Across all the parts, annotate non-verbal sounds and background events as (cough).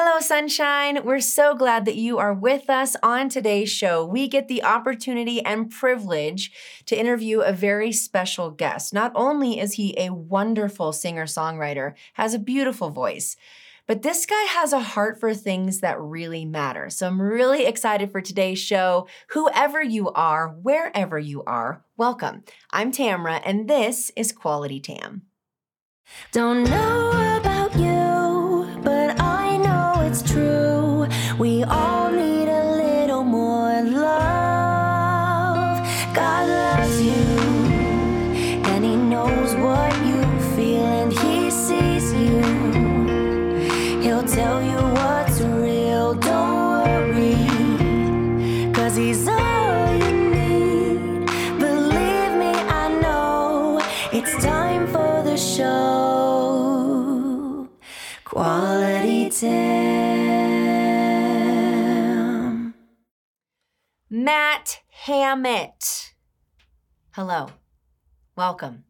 Hello, sunshine. We're so glad that you are with us on today's show. We get the opportunity and privilege to interview a very special guest. Not only is he a wonderful singer songwriter, has a beautiful voice, but this guy has a heart for things that really matter. So I'm really excited for today's show. Whoever you are, wherever you are, welcome. I'm Tamra, and this is Quality Tam. Don't know about Matt Hammitt. Hello. Welcome.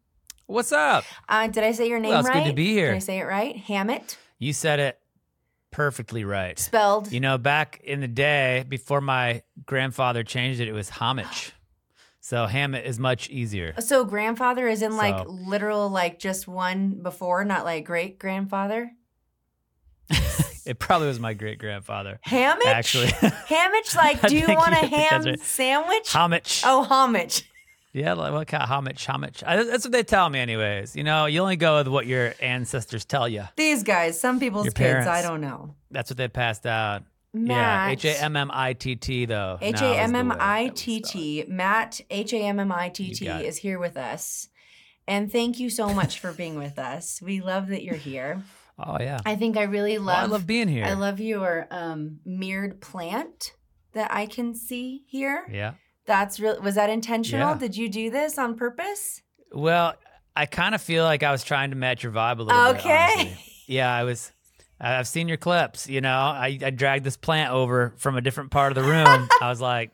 What's up? Uh, did I say your name Well, it's right? good to be here. Did. I say it right? Hammitt? You said it perfectly right. Spelled. You know, back in the day, before my grandfather changed it, it was homage. (gasps) So Hammitt is much easier. So grandfather is in like So- literal like just one before, not like great grandfather. (laughs) It probably was my great grandfather. Hamage? Actually. (laughs) Hamage, like, do you want a you- I think that's ham right. sandwich? Homage. Oh, homage. Yeah, like what kind of homage? Homage. I, that's what they tell me, anyways. You know, you only go with what your ancestors tell you. These guys, some people's Your kids, I don't know. That's what they passed out. Yeah, Matt. H A M M I T T though. H A M M I T. T. Matt H A M M I T T You got it. is here with us. And thank you so much for being with us. We love that you're here. Oh yeah. I think I really Well, love I love being here. I love your um mirrored plant that I can see here. Yeah. That's real was that intentional? Yeah. Did you do this on purpose? Well, I kind of feel like I was trying to match your vibe a little bit. Okay. Yeah, I was. I've seen your clips. You know, I, I dragged this plant over from a different part of the room. (laughs) I was like,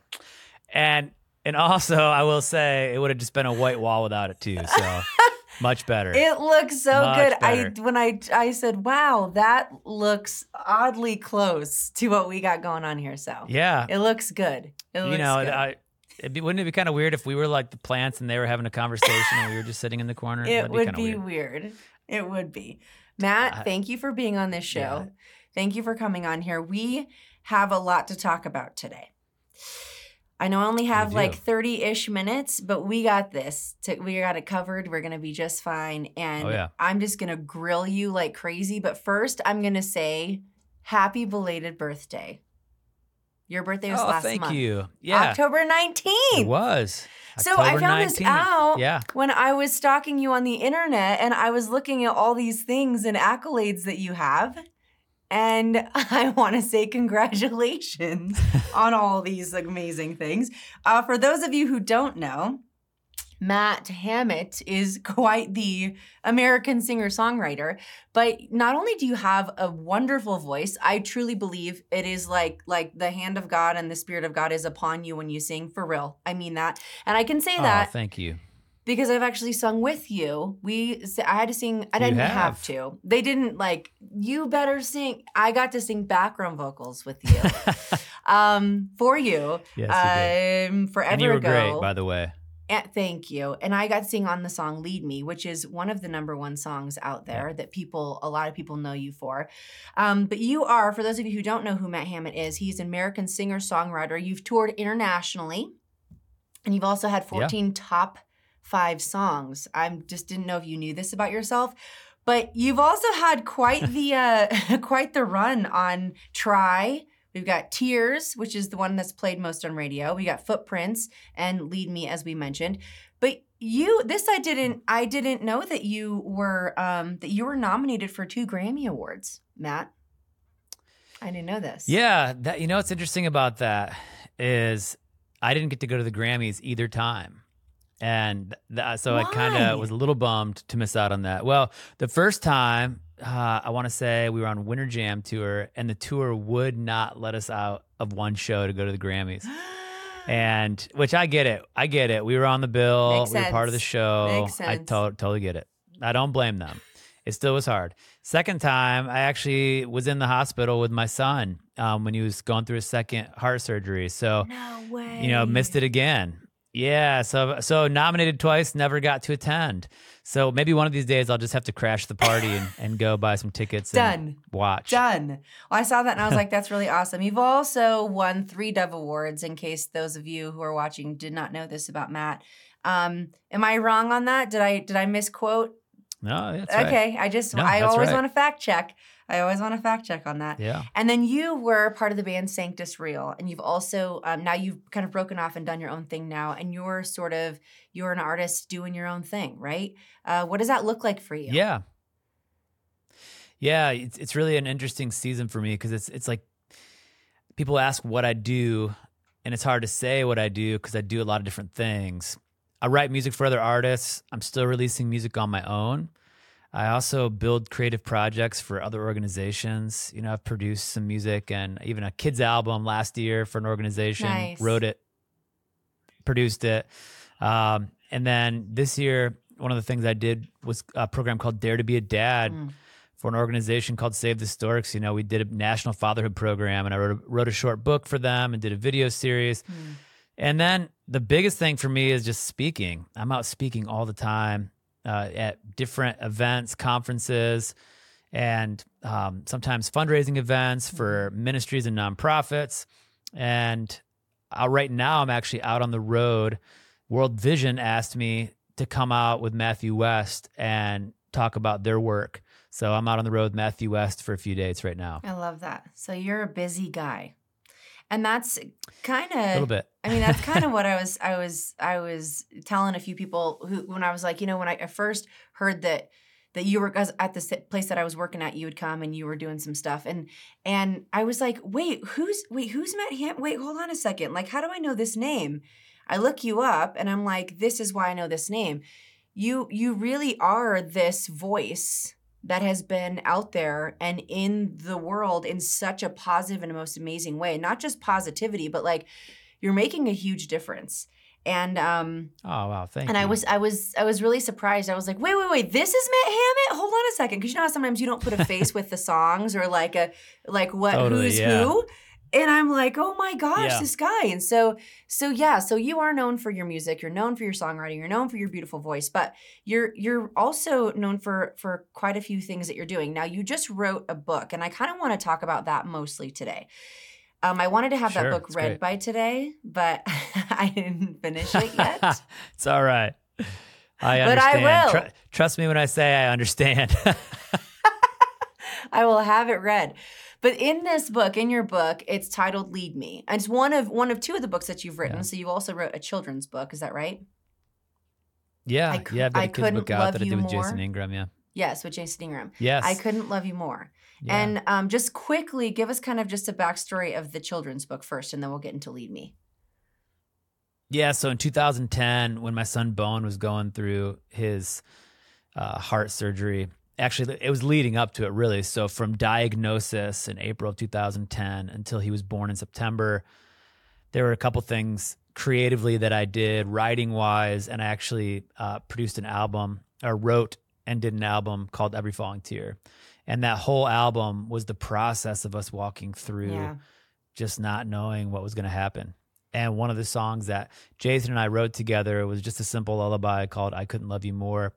and and also I will say it would have just been a white wall without it too. So (laughs) much better. It looks so Much good. I when I I said, "Wow, that looks oddly close to what we got going on here." So yeah. it looks good. It looks You know, good. I, it'd be, wouldn't it be kind of weird if we were like the plants and they were having a conversation and we were just sitting in the corner? it That'd would kinda be weird. weird. It would be. Matt, I- thank you for being on this show. Yeah. Thank you for coming on here. We have a lot to talk about today. I know I only have like 30 ish minutes, but we got this. To, we got it covered. We're going to be just fine. And Oh, yeah. I'm just going to grill you like crazy. But first, I'm going to say happy belated birthday. Your birthday was Oh, last thank month. you. Yeah. October 19th. It was. So I October found this out Yeah. when I was stalking you on the internet and I was looking at all these things and accolades that you have. And (laughs) I want to say congratulations (laughs) on all these amazing things. Uh, for those of you who don't know, Matt Hammitt is (laughs) quite the American singer songwriter. But not only do you have a wonderful voice, I truly believe it is like like the hand of God and the spirit of God is upon you when you sing for real. I mean that, and I can say Oh, that thank you. Because I've actually sung with you. We I had to sing. I didn't have. have. to. They didn't like. You better sing. I got to sing background vocals with you, (laughs) um, for you. yes, you um, forever And you were ago. great, by the way. And- thank you. And I got to sing on the song Lead Me, which is one of the number one songs out there that people, a lot of people know you for. Um, but you are, for those of you who don't know who Matt Hammitt is, he's an American singer songwriter. You've toured internationally, and you've also had 14 top five songs. I just didn't know if you knew this about yourself. But you've also had quite (laughs) the uh, (laughs) quite the run on Try. We've got Tears, which is the one that's played most on radio. We got Footprints and Lead Me, as we mentioned. But you, this I didn't, I didn't know that you were um, that you were nominated for two Grammy awards, Matt. I didn't know this. Yeah, that you know what's interesting about that is I didn't get to go to the Grammys either time. And th- so I kind of was a little bummed to miss out on that. Well, the first time, uh, I want to say we were on Winter Jam tour, and the tour would not let us out of one show to go to the Grammys. (gasps) And which I get it. I get it. We were on the bill. Makes we were part of the show. I to- totally get it. I don't blame them. It still was hard. Second time, I actually was in the hospital with my son um, when he was going through his second heart surgery. So, No you know, missed it again. Yeah, so so nominated twice, never got to attend. So maybe one of these days I'll just have to crash the party and, (laughs) and go buy some tickets and Done. watch. Done. Well, I saw that and I was like, that's really awesome. You've also won three Dove Awards, in case those of you who are watching did not know this about Matt. Um, am I wrong on that? Did I did I misquote? No, that's right. okay, I just No, I always right. want to fact check. I always want to fact check on that. Yeah. And then you were part of the band Sanctus Real, and you've also um, now you've kind of broken off and done your own thing now, and you're sort of you're an artist doing your own thing, right? Uh, what does that look like for you? Yeah. Yeah, it's it's really an interesting season for me because it's it's like people ask what I do, and it's hard to say what I do because I do a lot of different things. I write music for other artists. I'm still releasing music on my own. I also build creative projects for other organizations. You know, I've produced some music and even a kids album last year for an organization. Nice. Wrote it, produced it, um, and then this year, one of the things I did was a program called Dare to Be a Dad Mm. for an organization called Save the Storks. You know, we did a national fatherhood program, and I wrote a, wrote a short book for them and did a video series. Hmm. And then the biggest thing for me is just speaking. I'm out speaking all the time uh, at different events, conferences, and um, sometimes fundraising events for ministries and nonprofits. And uh, right now, I'm actually out on the road. World Vision asked me to come out with Matthew West and talk about their work. So I'm out on the road with Matthew West for a few days right now. I love that. So you're a busy guy. And that's kind of A little bit. I mean, that's kind of what (laughs) I was I was I was telling a few people who when I was like, you know, when I first heard that that you were 'cause at the place that I was working at, you would come and you were doing some stuff, and and I was like, wait, who's wait, who's Matt Ham? Wait, hold on a second. Like, how do I know this name? I look you up, and I'm like, this is why I know this name. You you really are this voice that has been out there and in the world in such a positive and most amazing way. Not just positivity, but like you're making a huge difference. And um Oh wow, thank you. and you. I was I was I was really surprised. I was like, wait, wait, wait, this is Matt Hammitt? Hold on a second. Cause you know how sometimes you don't put a (laughs) face with the songs or like a like what Totally, who's yeah. who? And I'm like, oh my gosh, Yeah. this guy. And so, so yeah, so you are known for your music, you're known for your songwriting, you're known for your beautiful voice, but you're you're also known for for quite a few things that you're doing. Now, you just wrote a book, and I kind of want to talk about that mostly today. Um, I wanted to have that book read great. by today, but (laughs) I didn't finish it yet. (laughs) it's all right. I But I understand. will. Tru- trust me when I say I understand. (laughs) I will have it read. But in this book, in your book, it's titled "Lead Me," and it's one of one of two of the books that you've written. Yeah. So you also wrote a children's book. Is that right? yeah, I yeah. I've got I a kids couldn't book out that I did with Jason more. Ingram. Yeah. Yes, with Jason Ingram. Yes. I couldn't love you more. Yeah. And um, just quickly give us kind of just a backstory of the children's book first, and then we'll get into "Lead Me." Yeah, so in 2010, when my son Bowen was going through his uh, heart surgery, actually, it was leading up to it really. So from diagnosis in April of 2010 until he was born in September, there were a couple things creatively that I did, writing wise, and I actually uh, produced an album or wrote and did an album called Every Falling Tear. And that whole album was the process of us walking through Yeah. just not knowing what was going to happen. And one of the songs that Jason and I wrote together was just a simple lullaby called I Couldn't Love You More.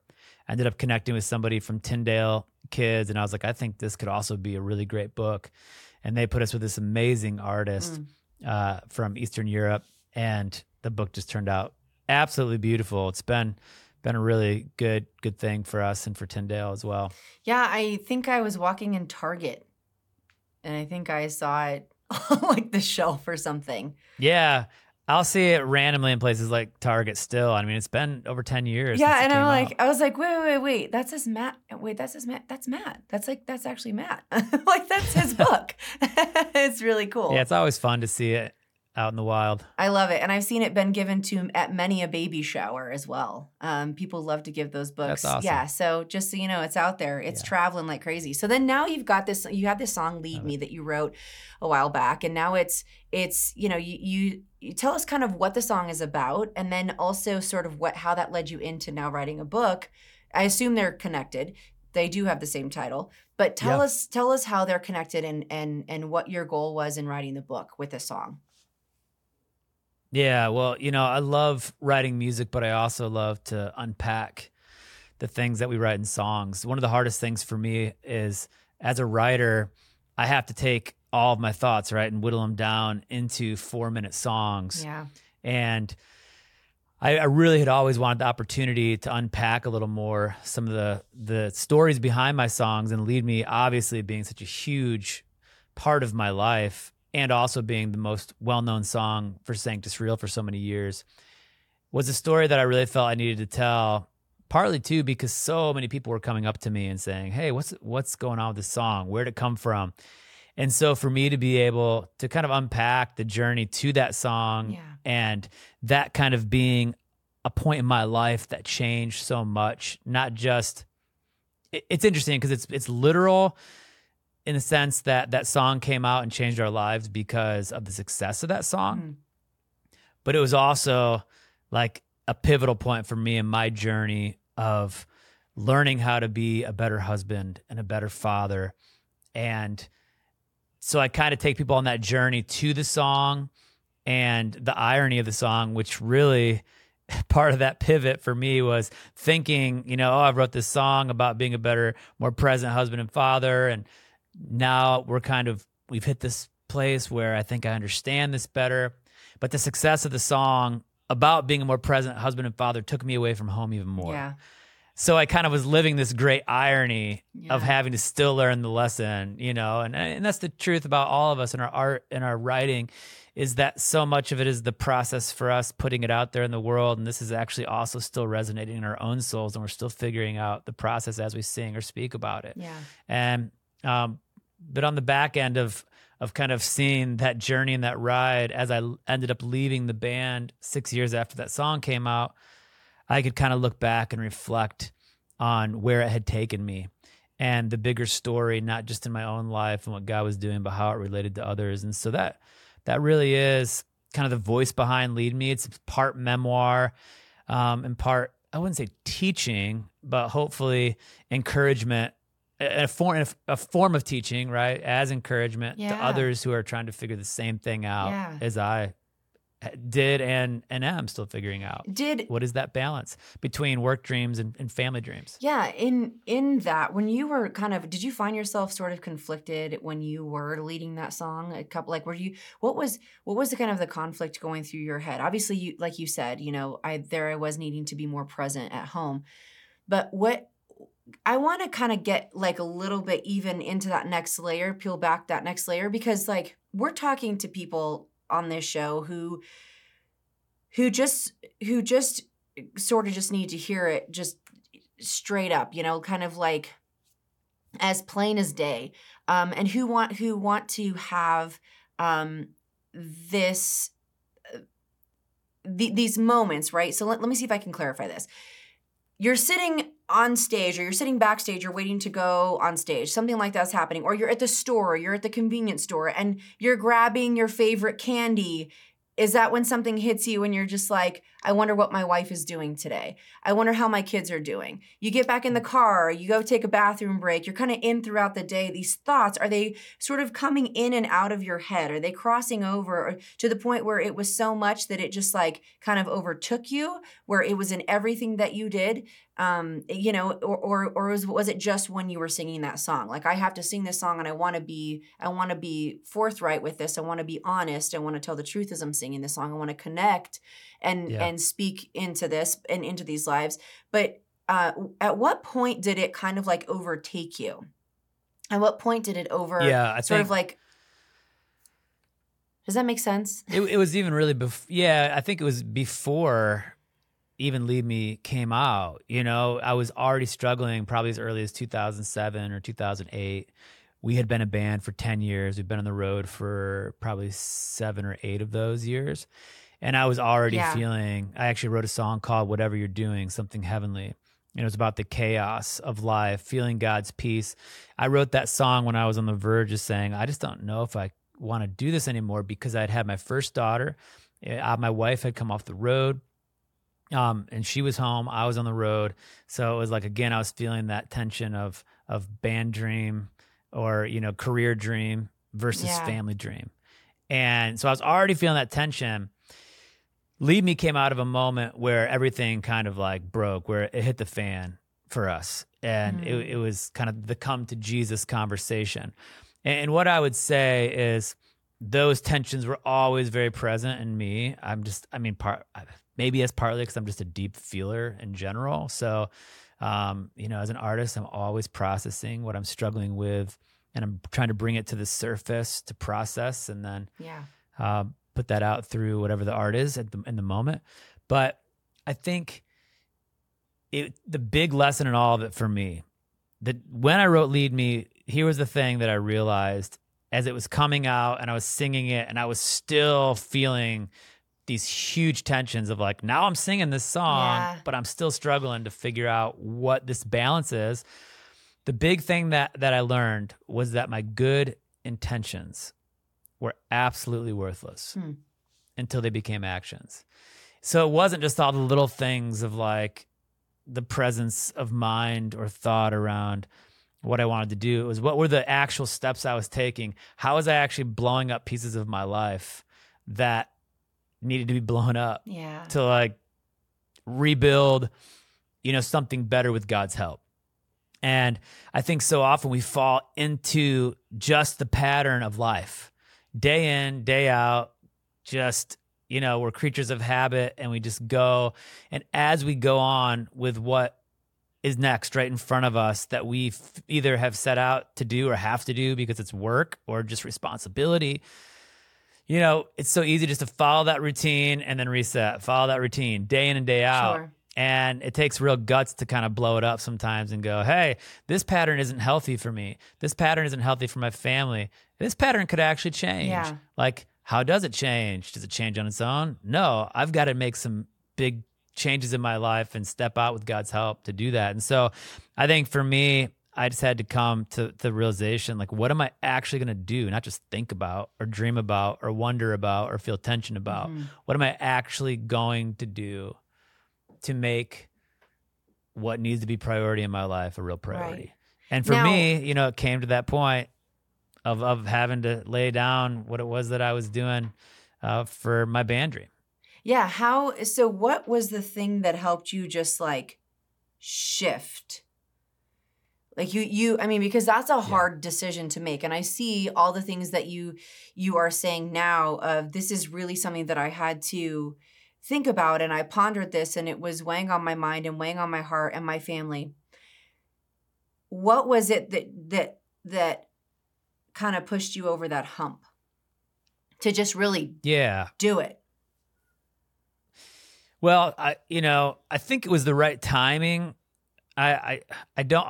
I ended up connecting with somebody from Tyndale Kids, and I was like, I think this could also be a really great book. And they put us with this amazing artist Mm. uh, from Eastern Europe, and the book just turned out absolutely beautiful. It's been been a really good good thing for us and for Tyndale as well. Yeah, I think I was walking in Target, and I think I saw it (laughs) on like the shelf or something. Yeah. I'll see it randomly in places like Target still. I mean, it's been over 10 years. Yeah, and I'm like, out. I was like, wait, wait, wait, wait. That says Matt. Wait, that says Matt. That's Matt. That's like, that's actually Matt. (laughs) like, that's his (laughs) book. (laughs) it's really cool. yeah, it's always fun to see it out in the wild. I love it, and I've seen it been given to at many a baby shower as well. Um, people love to give those books. That's awesome. Yeah, so just so you know, it's out there. It's Yeah. traveling like crazy. So then now you've got this. You had this song "Lead Me" that you wrote a while back, and now it's it's you know you you. You tell us kind of what the song is about, and then also sort of what how that led you into now writing a book. I assume they're connected. they do have the same title. But tell Yeah. us tell us how they're connected and and and what your goal was in writing the book with this song. Yeah, well, you know, I love writing music, but I also love to unpack the things that we write in songs. One of the hardest things for me is as a writer, I have to take all of my thoughts, right, and whittle them down into four minute songs. Yeah. And I, I really had always wanted the opportunity to unpack a little more some of the the stories behind my songs and lead me obviously being such a huge part of my life and also being the most well-known song for Sanctus Real for so many years was a story that I really felt I needed to tell partly too because so many people were coming up to me and saying hey what's what's going on with this song where'd it come from and so for me to be able to kind of unpack the journey to that song Yeah. and that kind of being a point in my life that changed so much, not just it- it's interesting because it's it's literal in the sense that that song came out and changed our lives because of the success of that song. Mhm. But it was also like a pivotal point for me in my journey of learning how to be a better husband and a better father. And so I kind of take people on that journey to the song and the irony of the song, which really (laughs) part of that pivot for me was thinking, you know, oh, I wrote this song about being a better, more present husband and father. And now we're kind of, we've hit this place where I think I understand this better. But the success of the song about being a more present husband and father took me away from home even more. Yeah. So I kind of was living this great irony of having to still learn the lesson, you know, and and that's the truth about all of us in our art and our writing is that so much of it is the process for us putting it out there in the world and this is actually also still resonating in our own souls and we're still figuring out the process as we sing or speak about it. Yeah. And um, but on the back end of of kind of seeing that journey and that ride as I ended up leaving the band six years after that song came out, I could kind of look back and reflect on where it had taken me and the bigger story, not just in my own life and what God was doing, but how it related to others. And so that that really is kind of the voice behind Lead Me. It's part memoir, um, and part I wouldn't say teaching, but hopefully encouragement, a, a form a form of teaching, right? As encouragement to others who are trying to figure the same thing out Yeah. as I eh, did and and am still figuring out. Did What is that balance between work dreams and, and family dreams? Yeah, in in that when you were kind of did you find yourself sort of conflicted when you were leading that song? A couple like were you what was what was the kind of the conflict going through your head? Obviously you like you said, you know, I there I was needing to be more present at home. But what I want to kind of get like a little bit even into that next layer, peel back that next layer because like we're talking to people on this show who who just who just sort of just need to hear it just straight up, you know, kind of like as plain as day, um, and who want who want to have um, this uh, the, these moments, right? So let, let me see if I can clarify this. You're sitting on stage, or you're sitting backstage, you're waiting to go on stage, something like that's happening, or you're at the store, you're at the convenience store, and you're grabbing your favorite candy is that when something hits you and you're just like, I wonder what my wife is doing today? I wonder how my kids are doing. You get back in the car, you go take a bathroom break, you're kind of in throughout the day. These thoughts, are they sort of coming in and out of your head? Are they crossing over or to the point where it was so much that it just like kind of overtook you, where it was in everything that you did? Um, you know, or or or was, was it just when you were singing that song? Like I have to sing this song and I want to be I want to be forthright with this. I want to be honest. I want to tell the truth as I'm singing this song. I want to connect and Yeah. and speak into this and into these lives. But uh, at what point did it kind of like overtake you? At what point did it over? yeah, I sort think of like. Does that make sense? it, it was even really before. yeah i think it was before even lead me came out you know i was already struggling probably as early as 2007 or 2008 we had been a band for 10 years. We've been on the road for probably seven or eight of those years. And i was already Yeah. feeling i actually wrote a song called whatever you're doing something heavenly. And it was about the chaos of life feeling god's peace. I wrote that song when i was on the verge of saying i just don't know if i want to do this anymore because i'd had my first daughter. Uh, my wife had come off the road Um, and she was home, I was on the road. So it was like again, I was feeling that tension of of band dream or, you know, career dream versus Yeah. family dream. And so I was already feeling that tension. Lead Me came out of a moment where everything kind of like broke, where it hit the fan for us. And it, Mm. it was kind of the come to Jesus conversation. And, and what I would say is those tensions were always very present in me. I'm just, I mean, part, maybe it's partly because I'm just a deep feeler in general. So, um, you know, as an artist, I'm always processing what I'm struggling with and I'm trying to bring it to the surface to process and then Yeah. uh, put that out through whatever the art is at the, in the moment. But I think it, the big lesson in all of it for me, that when I wrote "Lead Me," here was the thing that I realized as it was coming out and I was singing it, and I was still feeling these huge tensions of like, now I'm singing this song, Yeah. but I'm still struggling to figure out what this balance is. The big thing that that I learned was that my good intentions were absolutely worthless Hmm. until they became actions. So it wasn't just all the little things of like the presence of mind or thought around what I wanted to do. It was what were the actual steps I was taking? How was I actually blowing up pieces of my life that needed to be blown up Yeah. to like rebuild, you know, something better with God's help. And I think so often we fall into just the pattern of life, day in, day out, just, you know, we're creatures of habit and we just go. And as we go on with what is next right in front of us that we either have set out to do or have to do because it's work or just responsibility, you know, it's so easy just to follow that routine and then reset, follow that routine day in and day out. Sure. And it takes real guts to kind of blow it up sometimes and go, hey, this pattern isn't healthy for me. This pattern isn't healthy for my family. This pattern could actually change. Yeah. Like, how does it change? Does it change on its own? No, I've got to make some big changes in my life and step out with God's help to do that. And so I think for me, I just had to come to the realization like, what am I actually going to do? Not just think about or dream about or wonder about or feel tension about. Mhm. What am I actually going to do to make what needs to be priority in my life a real priority? Right. And for Now- me, you know, it came to that point of of having to lay down what it was that I was doing uh, for my band dream. Yeah. How, so what was the thing that helped you just like shift? Like you, you, I mean, because that's a hard decision to make. And I see all the things that you, you are saying now of this is really something that I had to think about. And I pondered this and it was weighing on my mind and weighing on my heart and my family. What was it that, that, that kind of pushed you over that hump to just really Yeah. do it? Well, I you know, I think it was the right timing. I I I don't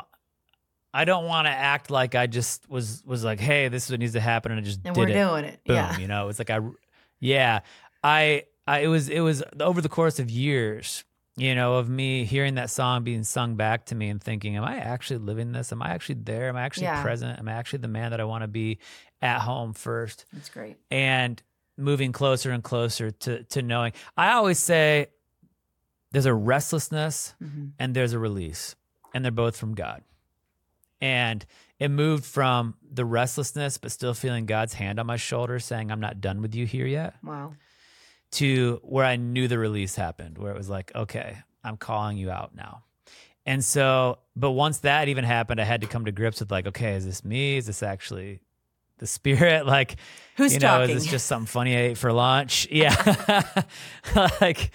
I don't want to act like I just was was like, hey, this is what needs to happen, and I just And did we're it. doing it. Boom. yeah. You know, it was like I, yeah, I I it was it was over the course of years. You know, of me hearing that song being sung back to me and thinking, am I actually living this? Am I actually there? Am I actually Yeah. present? Am I actually the man that I want to be at home first? That's great. and moving closer and closer to to knowing. I always say there's a restlessness hmm and there's a release, and they're both from God. And it moved from the restlessness, but still feeling God's hand on my shoulder, saying, "I'm not done with you here yet," Wow. to where I knew the release happened, where it was like, "Okay, I'm calling you out now." And so, but once that even happened, I had to come to grips with like, "Okay, is this me? Is this actually?" The spirit, (laughs) like, Who's you know, talking? is this just something funny I ate for lunch? (laughs) Yeah. (laughs) like,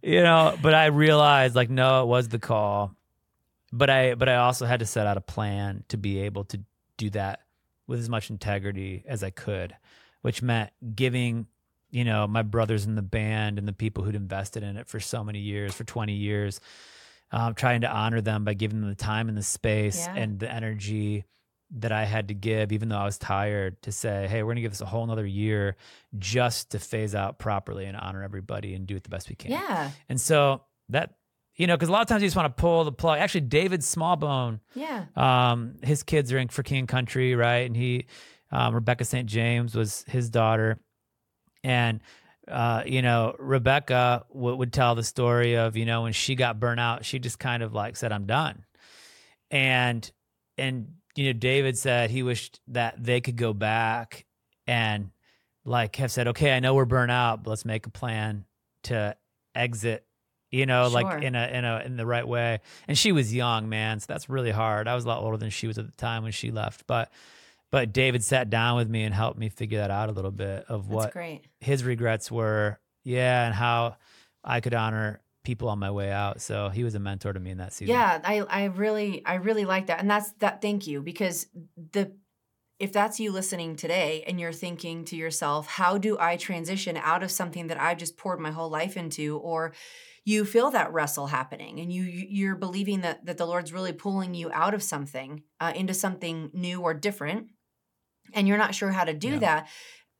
you know, but I realized like, no, it was the call. But I but I also had to set out a plan to be able to do that with as much integrity as I could, which meant giving, you know, my brothers in the band and the people who'd invested in it for so many years, for 20 years, um, trying to honor them by giving them the time and the space Yeah. and the energy that I had to give, even though I was tired, to say, hey, we're going to give this a whole nother year just to phase out properly and honor everybody and do it the best we can. yeah. And so that, you know, because a lot of times you just want to pull the plug. Actually, David Smallbone, Yeah. um, his kids are in for King Country, right? And he, um, Rebecca St. James was his daughter. And uh, you know, Rebecca w- would tell the story of, you know, when she got burnt out, she just kind of like said, I'm done. And, and, you know, David said he wished that they could go back and like have said, okay, I know we're burnt out, but let's make a plan to exit, you know, Sure. like in a, in a, in the right way. And she was young, man. So that's really hard. I was a lot older than she was at the time when she left, but, but David sat down with me and helped me figure that out a little bit of what his regrets were, yeah, and how I could honor people on my way out. So he was a mentor to me in that season. Yeah, I I really I really like that. And that's that thank you because the if that's you listening today and you're thinking to yourself, how do I transition out of something that I've just poured my whole life into or you feel that wrestle happening and you you- you're believing that that the Lord's really pulling you out of something uh, into something new or different and you're not sure how to do Yeah. that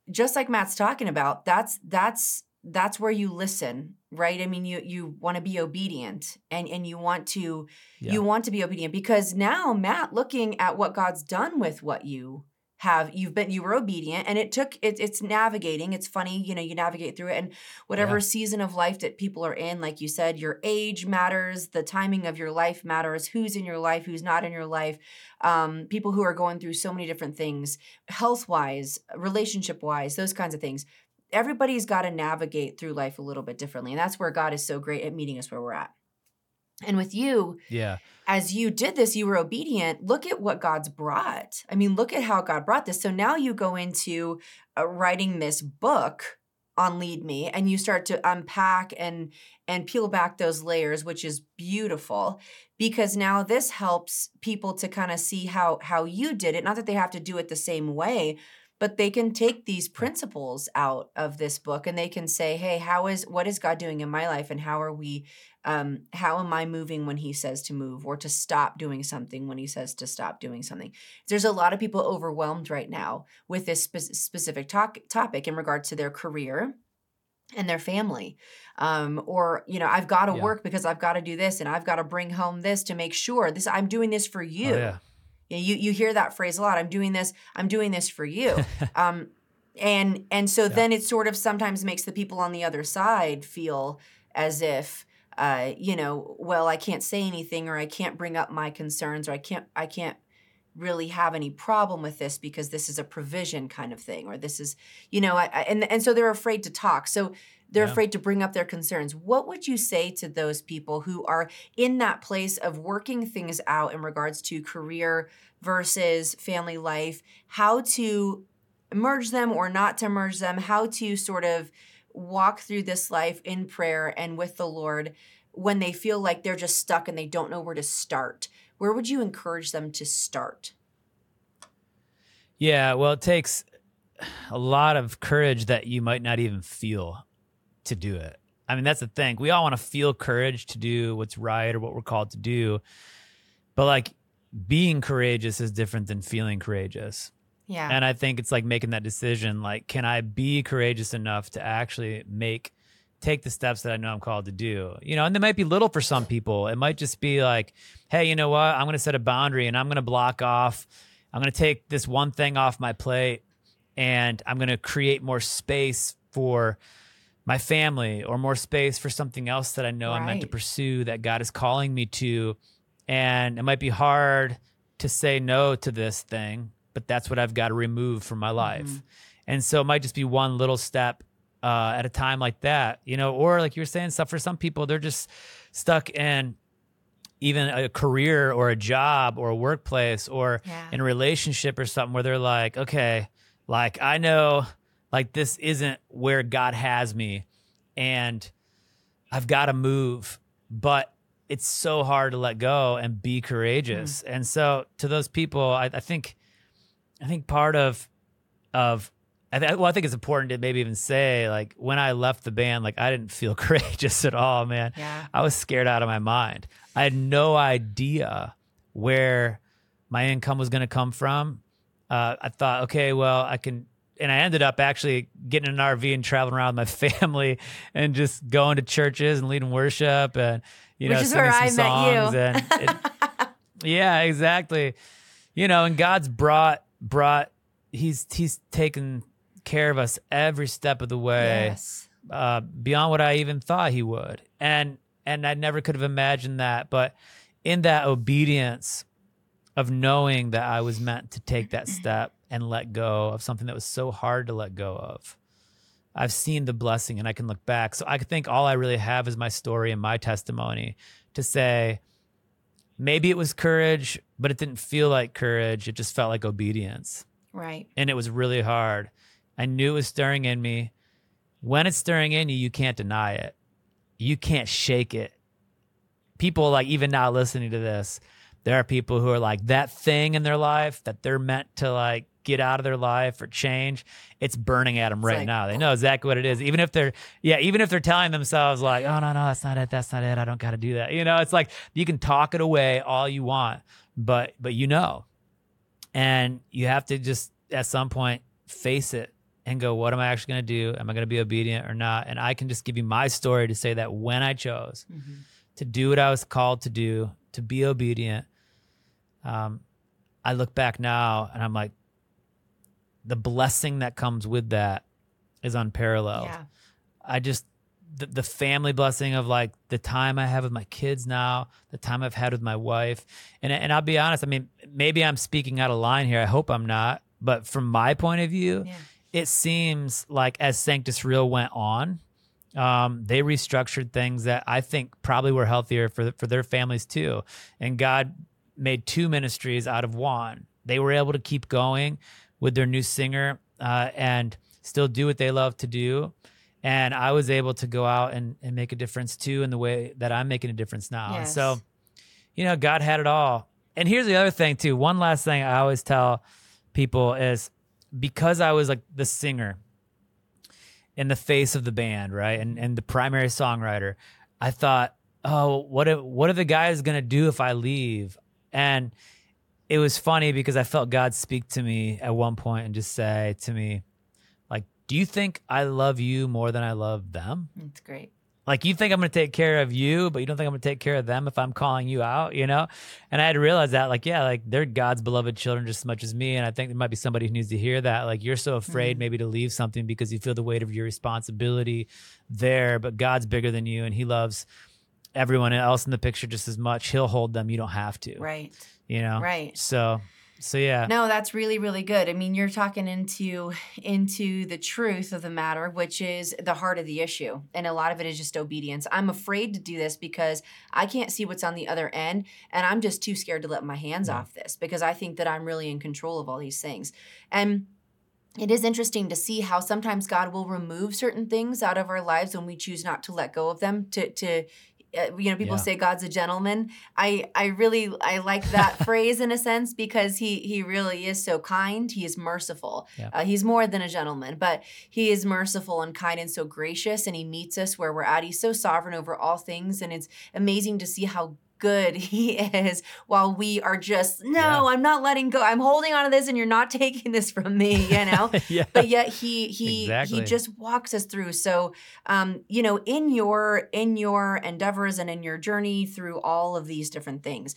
just like Matt's talking about that's that's that's where you listen right i mean you you want to be obedient and and you want to Yeah. you want to be obedient because now matt looking at what god's done with what you have you've been you were obedient and it took it, it's navigating it's funny you know you navigate through it and whatever Yeah. season of life that people are in like you said your age matters the timing of your life matters who's in your life who's not in your life um, people who are going through so many different things health wise relationship wise those kinds of things everybody's got to navigate through life a little bit differently and that's where god is so great at meeting us where we're at and with you Yeah. as you did this, you were obedient. Look at what God's brought. I mean, look at how God brought this. So now you go into uh, writing this book on Lead Me, and you start to unpack and and peel back those layers, which is beautiful because now this helps people to kind of see how how you did it. Not that they have to do it the same way, but they can take these principles out of this book and they can say, "Hey, how is what is God doing in my life, and how are we um, how am I moving when he says to move or to stop doing something when he says to stop doing something? There's a lot of people overwhelmed right now with this spe- specific talk- topic in regards to their career and their family. Um, or, you know, I've got to Yeah. work because I've got to do this and I've got to bring home this to make sure this, I'm doing this for you. Oh, yeah. You, you you hear that phrase a lot. I'm doing this. I'm doing this for you. (laughs) um, and and so then it sort of sometimes makes the people on the other side feel as if uh, you know, well, I can't say anything, or I can't bring up my concerns, or I can't I can't really have any problem with this because this is a provision kind of thing, or this is you know, I, I, and and so they're afraid to talk. So they're Yeah. afraid to bring up their concerns. What would you say to those people who are in that place of working things out in regards to career versus family life? How to merge them or not to merge them? How to sort of walk through this life in prayer and with the Lord when they feel like they're just stuck and they don't know where to start? Where would you encourage them to start? Yeah. Well, it takes a lot of courage that you might not even feel to do it. I mean, that's the thing. We all want to feel courage to do what's right or what we're called to do. But like being courageous is different than feeling courageous. Yeah. And I think it's like making that decision like, can I be courageous enough to actually make, take the steps that I know I'm called to do? You know, and they might be little for some people. It might just be like, hey, you know what? I'm going to set a boundary and I'm going to block off, I'm going to take this one thing off my plate and I'm going to create more space for my family or more space for something else that I know I'm meant to pursue that God is calling me to. And it might be hard to say no to this thing, but that's what I've got to remove from my life. Mhm. And so it might just be one little step uh, at a time like that, you know, or like you were saying, stuff for some people, they're just stuck in even a career or a job or a workplace or Yeah. in a relationship or something where they're like, okay, like I know like this isn't where God has me and I've got to move, but it's so hard to let go and be courageous. And so to those people, I, I think, I think part of, of, I th- well, I think it's important to maybe even say like when I left the band, like I didn't feel (laughs) courageous at all, man. Yeah. I was scared out of my mind. I had no idea where my income was going to come from. Uh, I thought, okay, well, I can, and I ended up actually getting an RV and traveling around with my (laughs) family and just going to churches and leading worship and you Which know is singing where some I met you. songs and it, (laughs) yeah, exactly. You know, and God's brought brought he's he's taken care of us every step of the way Yes. uh, beyond what I even thought he would. And and I never could have imagined that. But in that obedience of knowing that I was meant to take that (clears throat) step and let go of something that was so hard to let go of, I've seen the blessing and I can look back. So I think all I really have is my story and my testimony to say, maybe it was courage, but it didn't feel like courage. It just felt like obedience. Right. And it was really hard. I knew it was stirring in me. When it's stirring in you, you can't deny it. You can't shake it. People like even now listening to this, there are people who are like that thing in their life that they're meant to like get out of their life or change, it's burning at them right like, now. They oh. know exactly what it is. Even if they're, yeah, even if they're telling themselves like, oh no, no, that's not it, that's not it. I don't got to do that. You know, it's like you can talk it away all you want, but but you know, and you have to just at some point face it and go, what am I actually going to do? Am I going to be obedient or not? And I can just give you my story to say that when I chose Mm-hmm. to do what I was called to do, to be obedient, um, I look back now and I'm like, the blessing that comes with that is unparalleled. Yeah. I just the, the family blessing of like the time I have with my kids now, the time I've had with my wife, and and I'll be honest. I mean, maybe I'm speaking out of line here. I hope I'm not. But from my point of view, Yeah. It seems like as Sanctus Real went on, um, they restructured things that I think probably were healthier for for their families too. And God made two ministries out of one. They were able to keep going with their new singer uh, and still do what they love to do. And I was able to go out and, and make a difference too in the way that I'm making a difference now. Yes. so, you know, God had it all. And here's the other thing too. One last thing I always tell people is because I was like the singer in the face of the band, right? And and the primary songwriter, I thought, oh, what if, what are the guys gonna do if I leave? And it was funny because I felt God speak to me at one point and just say to me, like, do you think I love you more than I love them? It's great. Like you think I'm going to take care of you, but you don't think I'm going to take care of them if I'm calling you out, you know? And I had to realize that, like, yeah, like they're God's beloved children just as much as me. And I think there might be somebody who needs to hear that. Like you're so afraid mm-hmm. maybe to leave something because you feel the weight of your responsibility there, but God's bigger than you and He loves everyone else in the picture just as much. He'll hold them. You don't have to, Right. you know? Right. So, so yeah. No, that's really really good. I mean, you're talking into into the truth of the matter, which is the heart of the issue. And a lot of it is just obedience. I'm afraid to do this because I can't see what's on the other end and I'm just too scared to let my hands off this because I think that I'm really in control of all these things. And it is interesting to see how sometimes God will remove certain things out of our lives when we choose not to let go of them to to you know people Yeah. say God's a gentleman. I I really I like (laughs) that phrase in a sense because he he really is so kind. He is merciful. Yeah. Uh, he's more than a gentleman, but he is merciful and kind and so gracious and he meets us where we're at. He's so sovereign over all things and it's amazing to see how good (laughs) he is while we are just no Yeah. i'm not letting go. I'm holding on to this and you're not (laughs) taking this from me you (laughs) know? Yeah. but yet he he Exactly. he just walks us through. So um you know in your in your endeavors and in your journey through all of these different things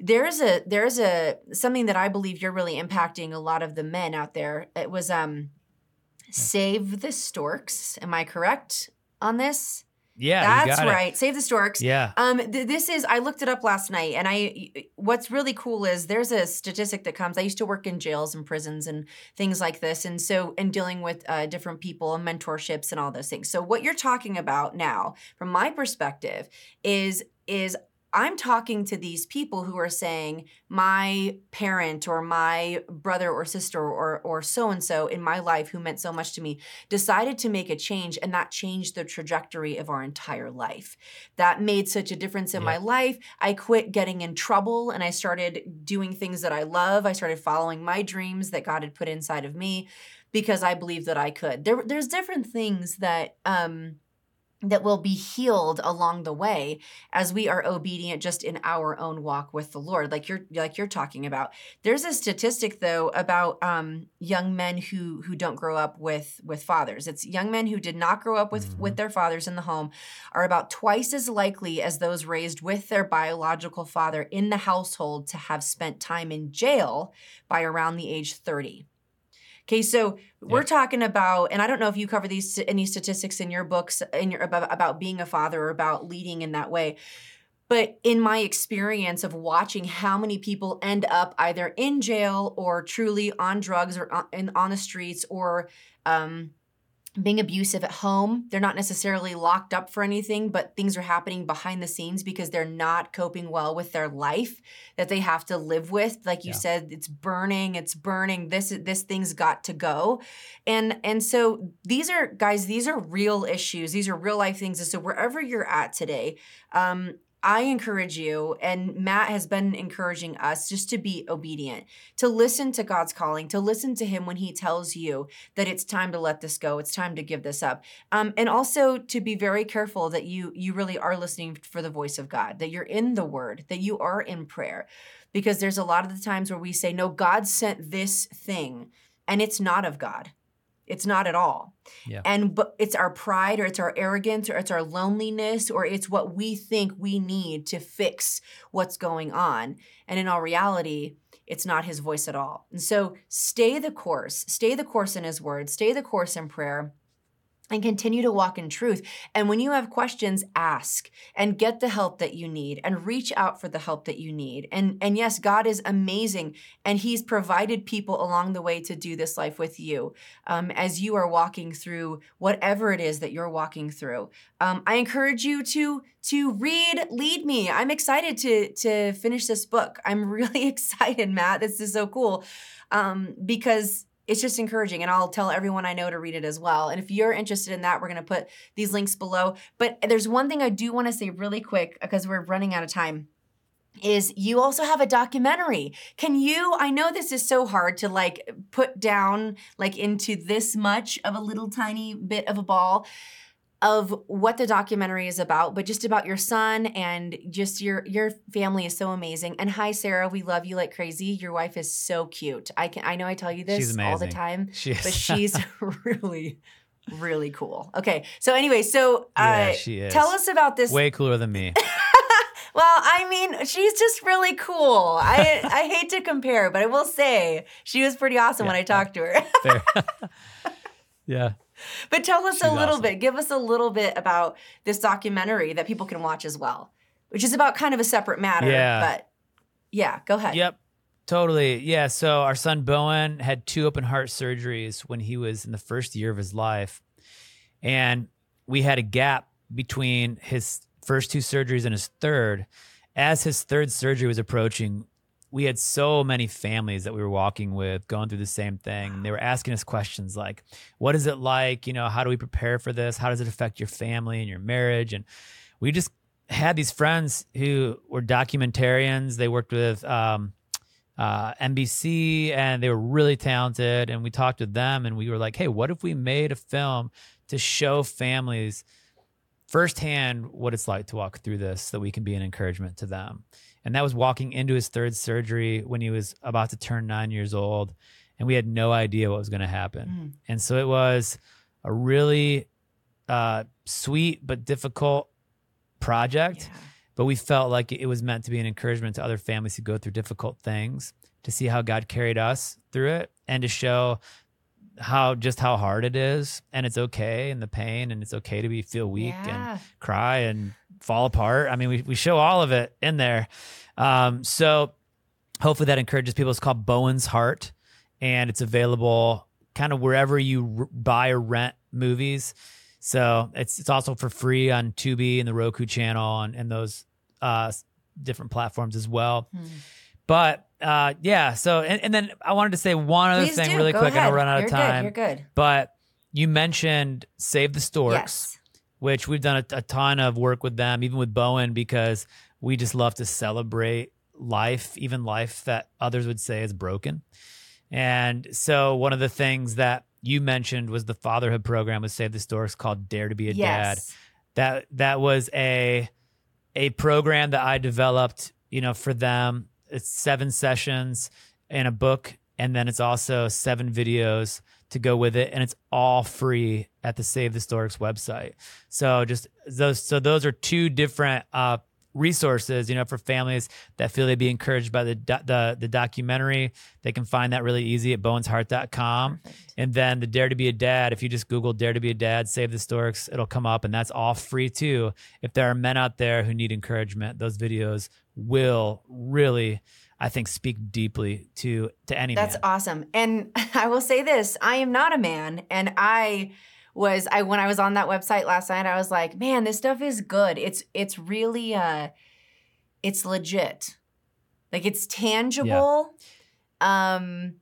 there's a there's a something that i believe you're really impacting a lot of the men out there. It was um save the storks. Am i correct on this yeah. that's it. right save the storks Yeah. um, th- this is I looked it up last night, and I what's really cool is there's a statistic that comes. I used to work in jails and prisons and things like this, and so and dealing with uh, different people and mentorships and all those things. So what you're talking about now, from my perspective, is is I'm talking to these people who are saying my parent or my brother or sister or or so and so in my life who meant so much to me decided to make a change and that changed the trajectory of our entire life. That made such a difference in my life. I quit getting in trouble and I started doing things that I love. I started following my dreams that God had put inside of me because I believed that I could. There there's different things that um that will be healed along the way as we are obedient just in our own walk with the Lord like you're like you're talking about. There's a statistic though about um, young men who who don't grow up with with fathers. It's young men who did not grow up with Mhm. with their fathers in the home are about twice as likely as those raised with their biological father in the household to have spent time in jail by around the age 30 Okay, so we're Yeah. talking about, and I don't know if you cover these any statistics in your books in your about, about being a father or about leading in that way. But in my experience of watching how many people end up either in jail or truly on drugs or on, in, on the streets or um, being abusive at home, they're not necessarily locked up for anything, but things are happening behind the scenes because they're not coping well with their life that they have to live with. Like you Yeah. said, it's burning, it's burning. This this thing's got to go, and and so these are guys. These are real issues. These are real life things. And so wherever you're at today, um, I encourage you, and Matt has been encouraging us just to be obedient, to listen to God's calling, to listen to Him when He tells you that it's time to let this go, it's time to give this up, um, and also to be very careful that you you really are listening for the voice of God, that you're in the Word, that you are in prayer, because there's a lot of the times where we say, "No, God sent this thing," and it's not of God. It's not at all. Yeah. And but it's our pride or it's our arrogance or it's our loneliness or it's what we think we need to fix what's going on. And in all reality, it's not his voice at all. And so stay the course, stay the course in his word, stay the course in prayer. And continue to walk in truth. And when you have questions, ask and get the help that you need and reach out for the help that you need. And, and yes, God is amazing and He's provided people along the way to do this life with you um, as you are walking through whatever it is that you're walking through. Um, I encourage you to to read Lead Me. I'm excited to to finish this book. I'm (laughs) really excited, Matt. This is so cool um, because it's just encouraging and i'll tell everyone i know to read it as well and if you're interested in that we're going to put these links below but there's one thing i do want to say really quick because we're running out of time is you also have a documentary. Can you i know this is so hard to like put down like into this much of a little tiny bit of a ball of what the documentary is about, but just about your son and just your your family is so amazing. And hi Sarah, we love you like crazy. Your wife is so cute. I can I know I tell you this all the time, She but (laughs) she's (laughs) really really cool. Okay. So anyway, so uh yeah, she is. tell us about this Way cooler than me. (laughs) well, I mean, she's just really cool. I I hate to compare, but I will say she was pretty awesome when I talked to her. Yeah. (laughs) But tell us a little awesome. bit, give us a little bit about this documentary that people can watch as well, which is about kind of a separate matter. Yeah. But yeah, go ahead. Yep. Totally. Yeah. So our son Bowen had two open heart surgeries when he was in the first year of his life. And we had a gap between his first two surgeries and his third. As his third surgery was approaching, we had so many families that we were walking with going through the same thing. And they were asking us questions like, what is it like? You know, how do we prepare for this? How does it affect your family and your marriage? And we just had these friends who were documentarians. They worked with um, uh, NBC and they were really talented. And we talked with them and we were like, hey, what if we made a film to show families firsthand what it's like to walk through this so that we can be an encouragement to them? And that was walking into his third surgery when he was about to turn nine years old. And we had no idea what was going to happen. Mm. And so it was a really uh, sweet but difficult project Yeah. but we felt like it was meant to be an encouragement to other families who go through difficult things to see how God carried us through it and to show how just how hard it is and it's okay and the pain and it's okay to be feel weak and cry and fall apart. I mean, we, we show all of it in there. Um, so hopefully that encourages people. It's called Bowen's Heart and it's available kind of wherever you r- buy or rent movies. So it's it's also for free on Tubi and the Roku channel and, and those uh, different platforms as well. Hmm. But uh, yeah, so and, and then I wanted to say one other Please thing do. really Go quick. and ahead. I'll run out You're of time. Good. You're good. But you mentioned Save the Storks Yes. Which we've done a, a ton of work with them, even with Bowen, because we just love to celebrate life, even life that others would say is broken. And so, one of the things that you mentioned was the fatherhood program with Save the Storks called Dare to Be a Dad. That that was a a program that I developed, you know, for them. It's seven sessions and a book, and then it's also seven videos to go with it, and it's all free at the Save the Storks website. So just those, so those are two different uh, resources, you know, for families that feel they'd be encouraged by the do- the the documentary. They can find that really easy at bowensheart.com. And then the Dare to be a Dad, if you just Google Dare to be a Dad, Save the Storks, it'll come up and that's all free too. If there are men out there who need encouragement, those videos will really I think speak deeply to to any That's man. awesome. And (laughs) I will say this, I am not a man and I was I when I was on that website last night, I was like, man, this stuff is good. It's it's really uh it's legit. Like it's tangible. Um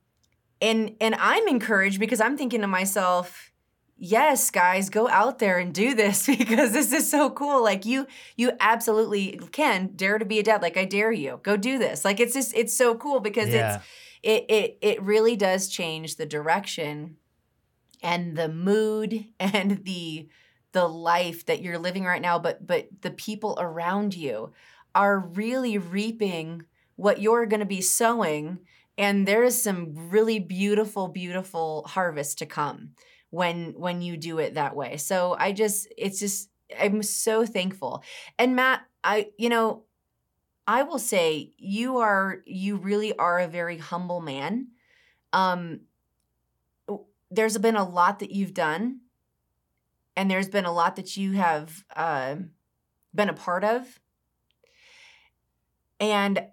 and and I'm encouraged because I'm thinking to myself, yes, guys, go out there and do this (laughs) because this is so cool. Like you you absolutely can dare to be a dad. Like I dare you. Go do this. Like it's just it's so cool because Yeah. it's it it it really does change the direction and the mood (laughs) and the the life that you're living right now but but the people around you are really reaping what you're going to be sowing and there is some really beautiful beautiful harvest to come when when you do it that way. So i just it's just i'm so thankful. And matt i you know i will say you are you really are a very humble man. Um there's been a lot that you've done and there's been a lot that you have uh, been a part of. And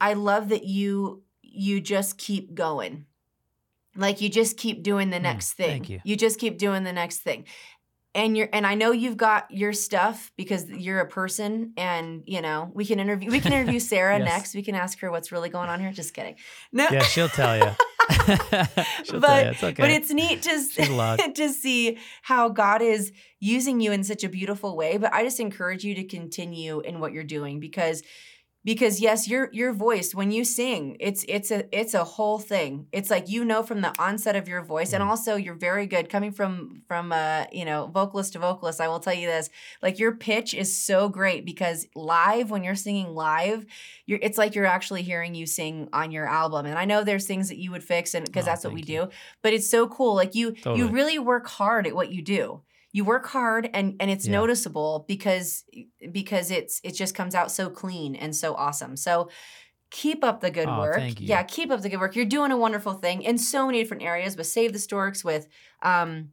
i love that you you just keep going like you just keep doing the Mm, next thing thank you. You just keep doing the next thing and you're and i know you've got your stuff because you're a person and you know we can interview we can interview (laughs) sarah Yes. next we can ask her what's really going on here just kidding no Yeah, she'll tell you. (laughs) she'll But- tell you. It's okay. but it's neat to, (laughs) to see how God is using you in such a beautiful way. But I just encourage you to continue in what you're doing because because yes, your your voice when you sing, it's it's a it's a whole thing. It's like you know from the onset of your voice, and Mhm. also you're very good coming from from uh you know vocalist to vocalist. I will tell you this, like your pitch is so great because live when you're singing live, you're it's like you're actually hearing you sing on your album. And I know there's things that you would fix, and because Oh, that's what we you. do but it's so cool like you you really work hard at what you do you work hard and and it's Yeah. noticeable because because it's it just comes out so clean and so awesome. So keep up the good Aw, work. yeah keep up the good work. You're doing a wonderful thing in so many different areas with save the storks with um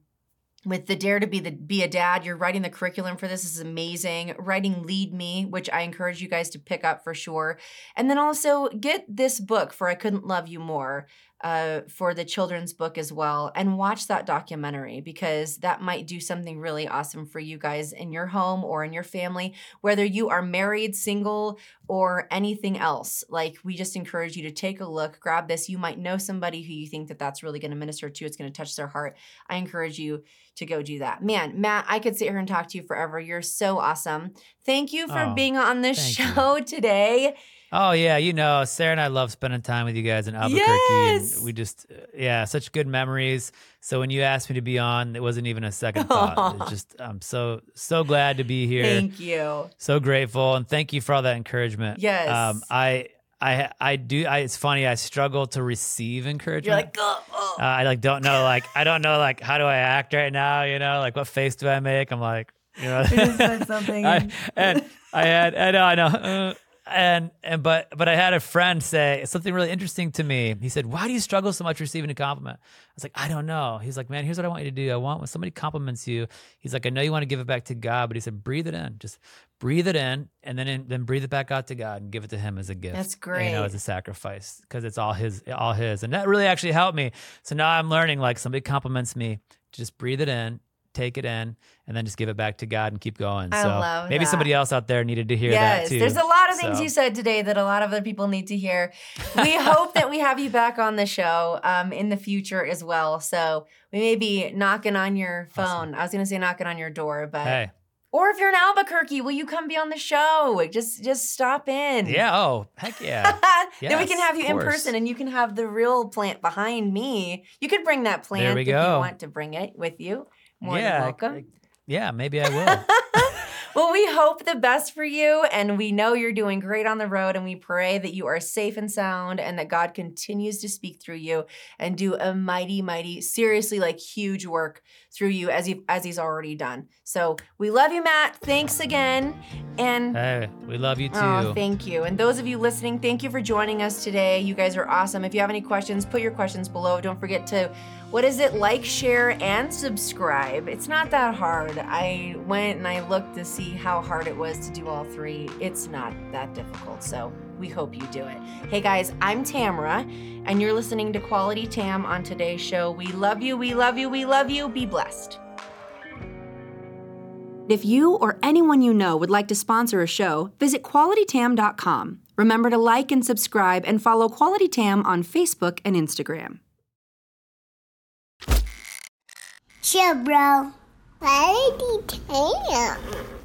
with the dare to be the be a dad. You're writing the curriculum for this, this is amazing. Writing lead me which i encourage you guys to pick up for sure. And then also get this book for i couldn't love you more uh, for the children's book as well and watch that documentary because that might do something really awesome for you guys in your home or in your family whether you are married single or anything else. Like we just encourage you to take a look grab this. You might know somebody who you think that that's really going to minister to it's going to touch their heart. I encourage you to go do that. Man matt i could sit here and talk to you forever. You're so awesome. Thank you for Oh, being on this thank you. show (laughs) today Oh yeah, you know, Sarah and I love spending time with you guys in Albuquerque, Yes! and we just, uh, yeah, such good memories. So when you asked me to be on, it wasn't even a second (laughs) thought. It's just, I'm so so glad to be here. thank you so grateful, and thank you for all that encouragement. Yes. um, I, I, I do. I, it's funny. I struggle to receive encouragement. you're like oh, oh. Uh, I like don't know like I don't know like how do I act right now? You know, like what face do I make? I'm like, you know, (laughs) just said (laughs) something. I, and I had I know I know. Uh, and and but but I had a friend say something really interesting to me. He said, "Why do you struggle so much receiving a compliment?" I was like, "I don't know." He's like, "Man, here's what I want you to do. I want when somebody compliments you. He's like, I know you want to give it back to God, but he said, breathe it in. Just breathe it in, and then in, then breathe it back out to God and give it to Him as a gift. That's great. You know, as a sacrifice because it's all His, all His, and that really actually helped me. So now I'm learning. Like somebody compliments me, just breathe it in. Take it in and then just give it back to God and keep going. I so maybe that. somebody else out there needed to hear yes, that too. there's a lot of things So- you said today that a lot of other people need to hear. We (laughs) hope that we have you back on the show um, in the future as well. So we may be knocking on your phone. Awesome. I was going to say knocking on your door, but Hey, or if you're in Albuquerque, will you come be on the show? Just just stop in. yeah. Oh, heck (laughs) yeah. then we can have you in person and you can have the real plant behind me. You could bring that plant if you want to bring it with you. More yeah. than welcome. I- yeah. Maybe I will. (laughs) (laughs) well, we hope the best for you, and we know you're doing great on the road, and we pray that you are safe and sound, and that God continues to speak through you and do a mighty, mighty, seriously, like huge work through you as he as He's already done. So we love you, Matt. Thanks again, and Hey, we love you too. Oh, thank you. And those of you listening, thank you for joining us today. You guys are awesome. If you have any questions, put your questions below. Don't forget to, what is it, like, share, and subscribe. It's not that hard. I went and I looked to see how hard it was to do all three. It's not that difficult. So we hope you do it. Hey guys, I'm Tamara, and you're listening to Quality Tam on today's show. We love you. We love you. We love you. Be blessed. If you or anyone you know would like to sponsor a show, visit qualitytam.com. Remember to like and subscribe and follow Quality Tam on Facebook and Instagram. Chill, bro. Quality Tam.